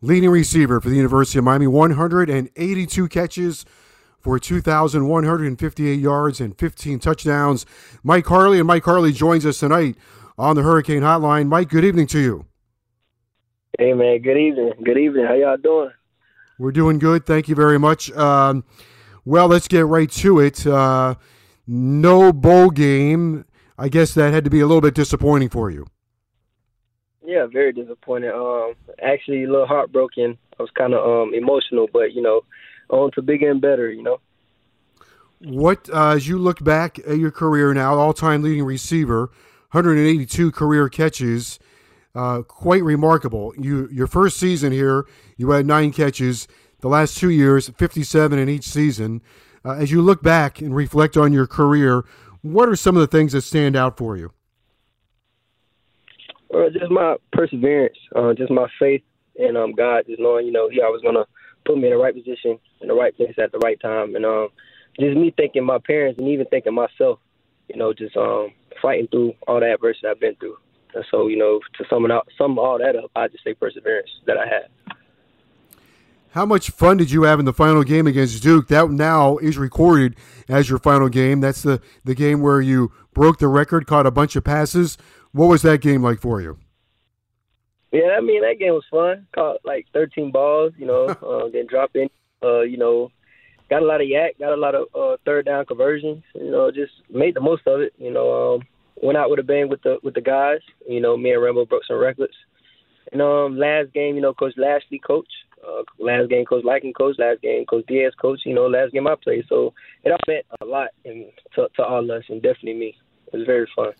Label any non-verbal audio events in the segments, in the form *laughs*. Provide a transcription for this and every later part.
leading receiver for the University of Miami, 182 catches for 2,158 yards and 15 touchdowns. Mike Harley, and Mike Harley joins us tonight on the Hurricane Hotline. Mike, good evening to you. Hey, man, good evening. Good evening. How y'all doing? We're doing good. Thank you very much. Um, well, let's get right to it. Uh, no bowl game. I guess that had to be a little bit disappointing for you. Yeah, very disappointed. Um, actually, a little heartbroken. I was kind of um emotional, but you know, on to bigger and better. You know. What, uh, as you look back at your career now, all-time leading receiver, 182 career catches, uh, quite remarkable. You your first season here, you had nine catches. The last two years, 57 in each season. Uh, as you look back and reflect on your career, what are some of the things that stand out for you? Well, just my perseverance, uh, just my faith in um, God, just knowing, you know, He always gonna put me in the right position, in the right place at the right time, and um, just me thinking my parents and even thinking myself, you know, just um, fighting through all the adversity I've been through. And so, you know, to sum it out, sum all that up, I just say perseverance that I had. How much fun did you have in the final game against Duke? That now is recorded as your final game. That's the, the game where you broke the record, caught a bunch of passes. What was that game like for you? Yeah, I mean that game was fun. Caught like 13 balls, you know, *laughs* uh, then dropped in. Uh, you know, got a lot of YAC, got a lot of uh, third down conversions. You know, just made the most of it. You know, um, went out with a bang with the with the guys. You know, me and Rambo broke some records. And um, last game, you know, Coach Lashlee coach. Uh, last game, Coach Likens coach. Last game, Coach Diaz coach. You know, last game I played. So it all meant a lot and to, to all of us, and definitely me. It was very fun.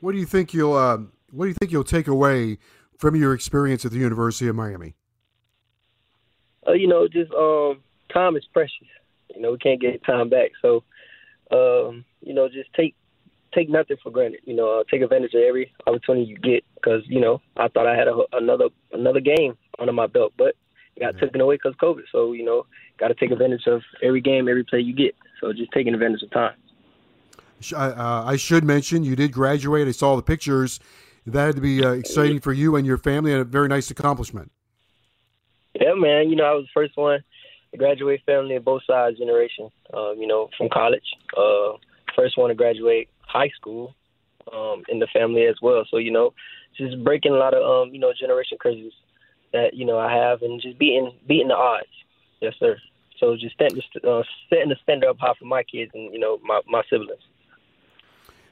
What do you think you'll uh, What do you think you'll take away from your experience at the University of Miami? Uh, you know, just um, time is precious. You know, we can't get time back. So, um, you know, just take take nothing for granted. You know, uh, take advantage of every opportunity you get. Because you know, I thought I had a, another another game under my belt, but it got taken away because COVID. So you know, got to take advantage of every game, every play you get. So just taking advantage of time. Uh, I should mention you did graduate. I saw the pictures. That had to be uh, exciting for you and your family, and a very nice accomplishment. Yeah, man. You know, I was the first one to graduate family of both sides generation. Um, you know, from college. Uh, first one to graduate high school um, in the family as well. So you know, just breaking a lot of um, you know generation curses that you know I have, and just beating beating the odds. Yes, sir. So just setting the, uh, setting the standard up high for my kids and you know my my siblings.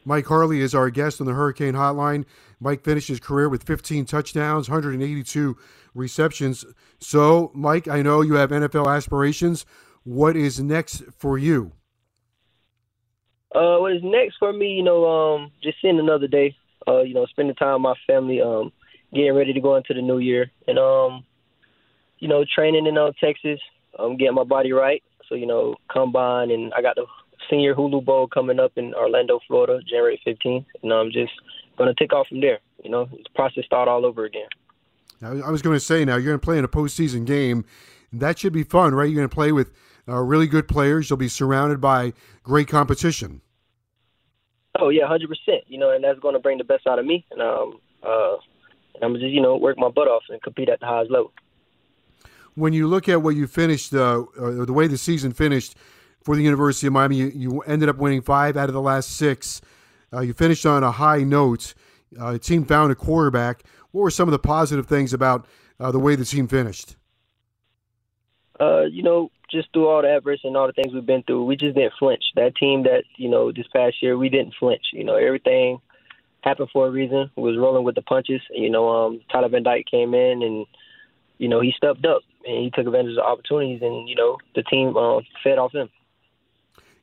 Mike Harley is our guest on the Hurricane Hotline. Mike finished his career with 15 touchdowns, 182 receptions. So, Mike, I know you have NFL aspirations. What is next for you? Uh, what is next for me? You know, um, just seeing another day. Uh, you know, spending time with my family. Um, getting ready to go into the new year, and um, you know, training in uh, Texas. Um, getting my body right. So you know, combine, and I got the Senior Hula Bowl coming up in Orlando, Florida, January 15th, and I'm just to take off from there. You know, the process start all over again. I was going to say now you're going to play in a postseason game. That should be fun, right? You're going to play with uh, really good players. You'll be surrounded by great competition. Oh yeah, hundred percent. You know, and that's going to bring the best out of me. And um, uh, and I'm just you know work my butt off and compete at the highest level. When you look at what you finished, uh, uh the way the season finished, for the University of Miami. You, you ended up winning five out of the last six. Uh, you finished on a high note. Uh, the team found a quarterback. what were some of the positive things about uh, the way the team finished? Uh, you know, just through all the adversity and all the things we've been through, we just didn't flinch. That team that you know this past year, we didn't flinch. You know, everything happened for a reason. We was rolling with the punches. You know, um, Tyler Van Dyke came in and you know he stepped up and he took advantage of the opportunities, and you know the team um, fed off him.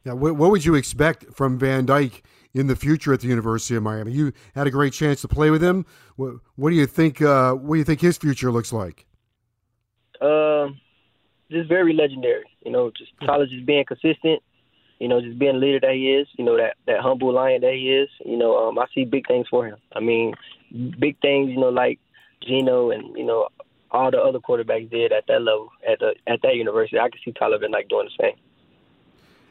Yeah, what, what would you expect from Van Dyke in the future at the University of Miami? You had a great chance to play with him. What, what do you think? Uh, what do you think his future looks like? Just very legendary. You know, just Tyler just being consistent. You know, just being the leader that he is. You know that that humble lion that he is. You know, um, I see big things for him. I mean, big things. You know, like Gino and you know all the other quarterbacks did at that level at the at that university. I can see Tyler Van Dyke doing the same.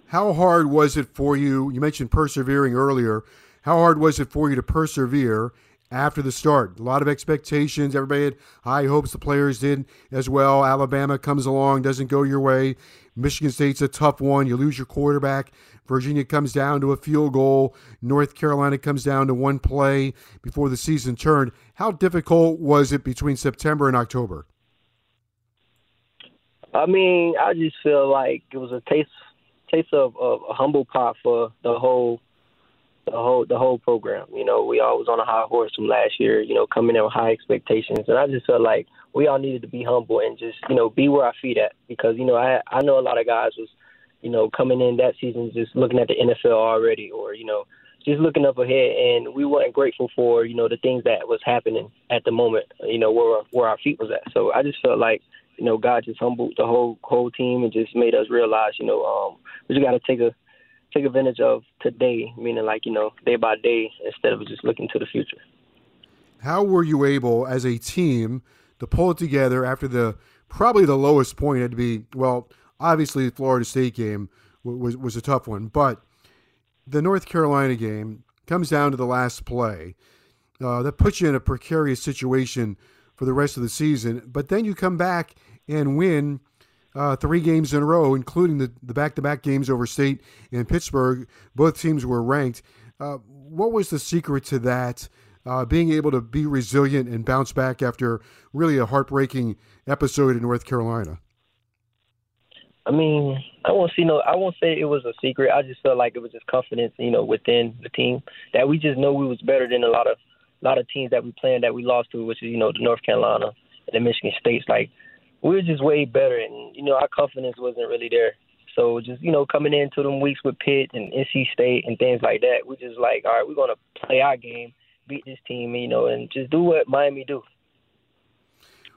How hard was it for you? You mentioned persevering earlier. How hard was it for you to persevere after the start. A lot of expectations. Everybody had high hopes. The players did as well. Alabama comes along, doesn't go your way. Michigan State's a tough one. You lose your quarterback. Virginia comes down to a field goal. North Carolina comes down to one play before the season turned. How difficult was it between September and October? I mean, I just feel like it was a taste taste of, of a humble pot for the whole the whole the whole program. You know, we all was on a high horse from last year. You know, coming in with high expectations, and I just felt like we all needed to be humble and just you know be where our feet at because you know I I know a lot of guys was you know coming in that season just looking at the NFL already or you know just looking up ahead and we weren't grateful for you know the things that was happening at the moment you know where where our feet was at so I just felt like you know God just humbled the whole whole team and just made us realize you know um we just got to take a take advantage of today, meaning like you know day by day instead of just looking to the future. How were you able, as a team, to pull it together after the probably the lowest point had to be well, obviously the Florida State game was was a tough one, but the North Carolina game comes down to the last play. Uh, that puts you in a precarious situation for the rest of the season. But then you come back and win uh, three games in a row, including the, the back-to-back games over State and Pittsburgh. Both teams were ranked. Uh, what was the secret to that? Uh, being able to be resilient and bounce back after really a heartbreaking episode in North Carolina. I mean, I won't see no. I won't say it was a secret. I just felt like it was just confidence, you know, within the team that we just know we was better than a lot of a lot of teams that we played that we lost to, which is you know the North Carolina and the Michigan States. Like we were just way better, and you know our confidence wasn't really there. So just you know coming into them weeks with Pitt and NC State and things like that, we just like all right, we're gonna play our game, beat this team, you know, and just do what Miami do.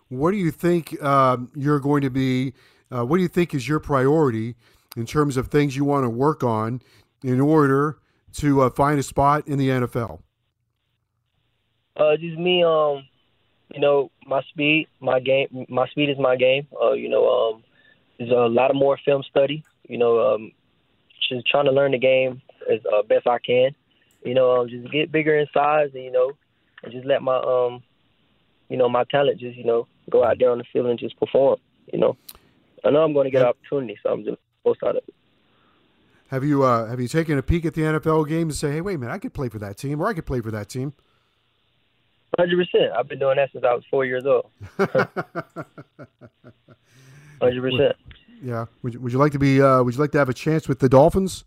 What do you think um, you're going to be? Uh, what do you think is your priority in terms of things you want to work on in order to uh, find a spot in the NFL? Uh, just me, um, you know, my speed, my game, my speed is my game. Uh, you know, um, there's a lot of more film study. You know, um, just trying to learn the game as uh, best I can. You know, um, just get bigger in size, and you know, and just let my um, you know, my talent just you know go out there on the field and just perform. You know, I know I'm going to get an opportunity, so I'm just most out of it. Have you uh, have you taken a peek at the NFL game and say, hey, wait a minute, I could play for that team, or I could play for that team? Hundred percent. I've been doing that since I was four years old. *laughs* Hundred percent. Yeah. Would you, would you like to be? Uh, would you like to have a chance with the Dolphins?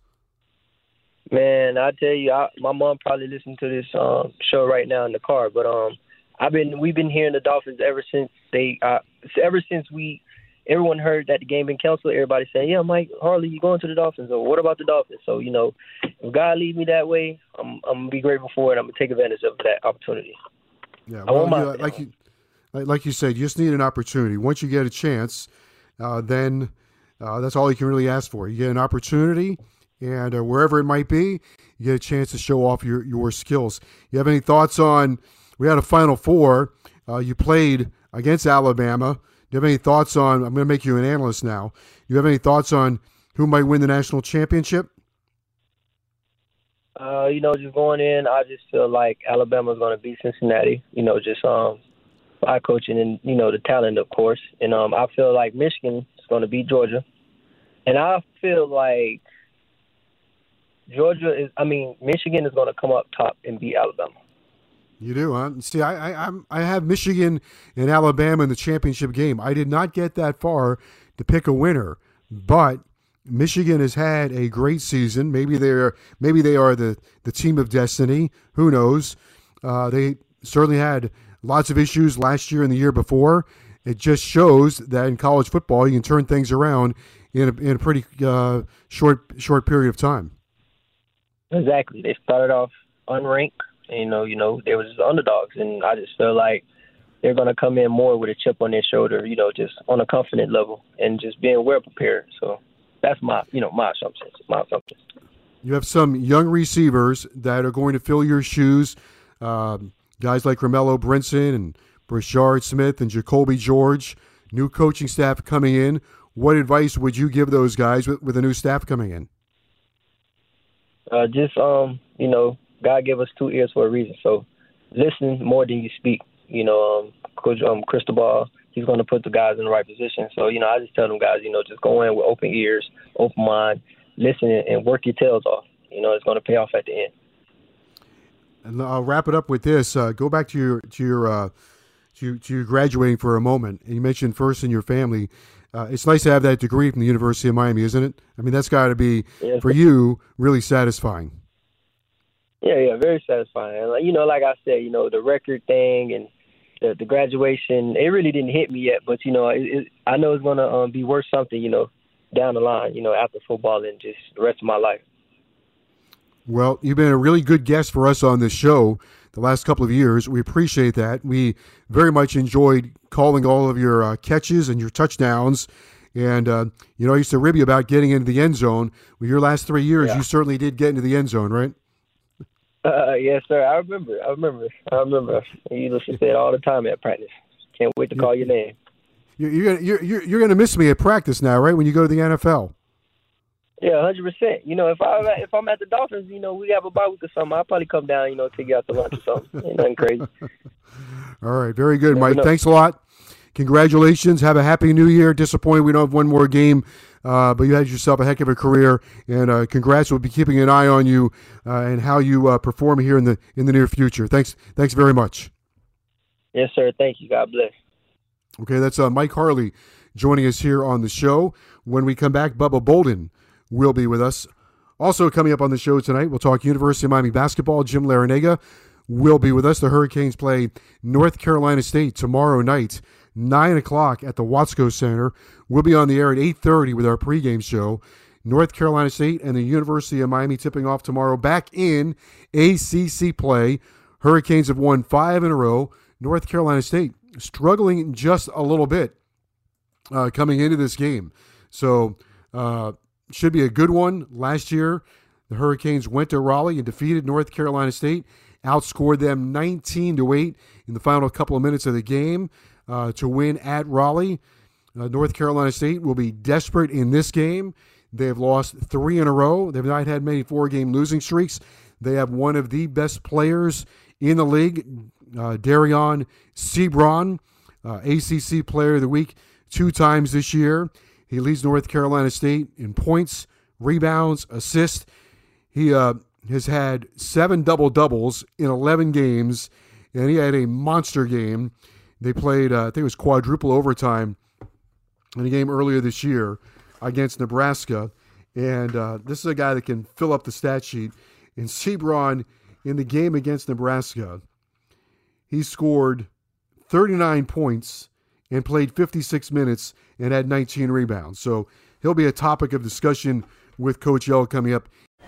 Man, I tell you, I, my mom probably listening to this um, show right now in the car. But um, I've been we've been hearing the Dolphins ever since they uh, ever since we everyone heard that the game been canceled. Everybody saying, "Yeah, Mike Harley, you going to the Dolphins?" Or what about the Dolphins? So you know, if God lead me that way, I'm I'm gonna be grateful for it. I'm gonna take advantage of that opportunity. Yeah, well, you, like you, like you said, you just need an opportunity. Once you get a chance, uh, then uh, that's all you can really ask for. You get an opportunity, and uh, wherever it might be, you get a chance to show off your your skills. You have any thoughts on? We had a Final Four. Uh, you played against Alabama. Do you have any thoughts on? I'm going to make you an analyst now. Do you have any thoughts on who might win the national championship? Uh, you know, just going in, I just feel like Alabama's going to beat Cincinnati. You know, just um, by coaching and you know the talent, of course. And um, I feel like Michigan is going to beat Georgia, and I feel like Georgia is. I mean, Michigan is going to come up top and beat Alabama. You do, huh? See, I, I, I'm, I have Michigan and Alabama in the championship game. I did not get that far to pick a winner, but Michigan has had a great season. Maybe they're, maybe they are the, the team of destiny. Who knows? Uh, they certainly had lots of issues last year and the year before. It just shows that in college football, you can turn things around in a, in a pretty uh, short short period of time. Exactly. They started off unranked you know, you know, they were just underdogs, and I just feel like they're going to come in more with a chip on their shoulder, you know, just on a confident level and just being well prepared. So that's my, you know, my assumptions. My assumptions. You have some young receivers that are going to fill your shoes. Um, guys like Romello Brinson and Brashard Smith and Jacolby George. New coaching staff coming in. What advice would you give those guys with, with a new staff coming in? Uh, just um, you know, God gave us two ears for a reason. So listen more than you speak. You know, um, Coach um, Cristobal, he's going to put the guys in the right position. So, you know, I just tell them guys, you know, just go in with open ears, open mind, listen, and work your tails off. You know, it's going to pay off at the end. And I'll wrap it up with this. Uh, go back to your to your uh, to, to your graduating for a moment. And you mentioned first in your family. Uh, it's nice to have that degree from the University of Miami, isn't it? I mean, that's got to be yeah. for you really satisfying. Yeah, yeah, very satisfying. Like you know, like I said, you know, the record thing and the, the graduation, it really didn't hit me yet, but you know, it, it, I know it's gonna um, be worth something, you know, down the line, you know, after football and just the rest of my life. Well, you've been a really good guest for us on this show the last couple of years. We appreciate that. We very much enjoyed calling all of your uh, catches and your touchdowns. And, uh, you know, I used to rib you about getting into the end zone. With your last three years, yeah. you certainly did get into the end zone, right? Uh, yes, sir. I remember. I remember. I remember. You used to say it all the time at practice. Can't wait to call your name. You're you're you're, you're, you're gonna miss me at practice now, right? When you go to the NFL. Yeah, hundred percent. You know, if I if I'm at the Dolphins, you know, we have a bye week or something. I'll probably come down, you know, take you out to lunch or something. *laughs* Ain't nothing crazy. All right, very good, Mike. Thanks a lot. Congratulations. Have a happy new year. Disappointed we don't have one more game uh, but you had yourself a heck of a career, and uh, congrats. We'll be keeping an eye on you uh, and how you uh, perform here in the in the near future. Thanks, thanks very much. Yes, sir. Thank you. God bless. Okay, that's uh, Mike Harley joining us here on the show. When we come back, Bubba Bolden will be with us. Also coming up on the show tonight, we'll talk University of Miami basketball. Jim Larrañaga will be with us. The Hurricanes play North Carolina State tomorrow night. 9 o'clock at the Watsco Center. We'll be on the air at 8.30 with our pregame show. North Carolina State and the University of Miami tipping off tomorrow back in ACC play. Hurricanes have won five in a row. North Carolina State struggling just a little bit uh, coming into this game. So, uh, should be a good one. Last year, the Hurricanes went to Raleigh and defeated North Carolina State, outscored them 19 to 8 in the final couple of minutes of the game uh, to win at Raleigh. Uh, North Carolina State will be desperate in this game. They have lost three in a row. They've not had many four game losing streaks. They have one of the best players in the league, uh, Dereon Seabron, uh, ACC Player of the Week two times this year. He leads North Carolina State in points, rebounds, assists. He uh, has had seven double doubles in 11 games, and he had a monster game they played, uh, I think it was quadruple overtime in a game earlier this year against Nebraska. And uh, this is a guy that can fill up the stat sheet. And Seabron, in the game against Nebraska, he scored 39 points and played 56 minutes and had 19 rebounds. So he'll be a topic of discussion with Coach L coming up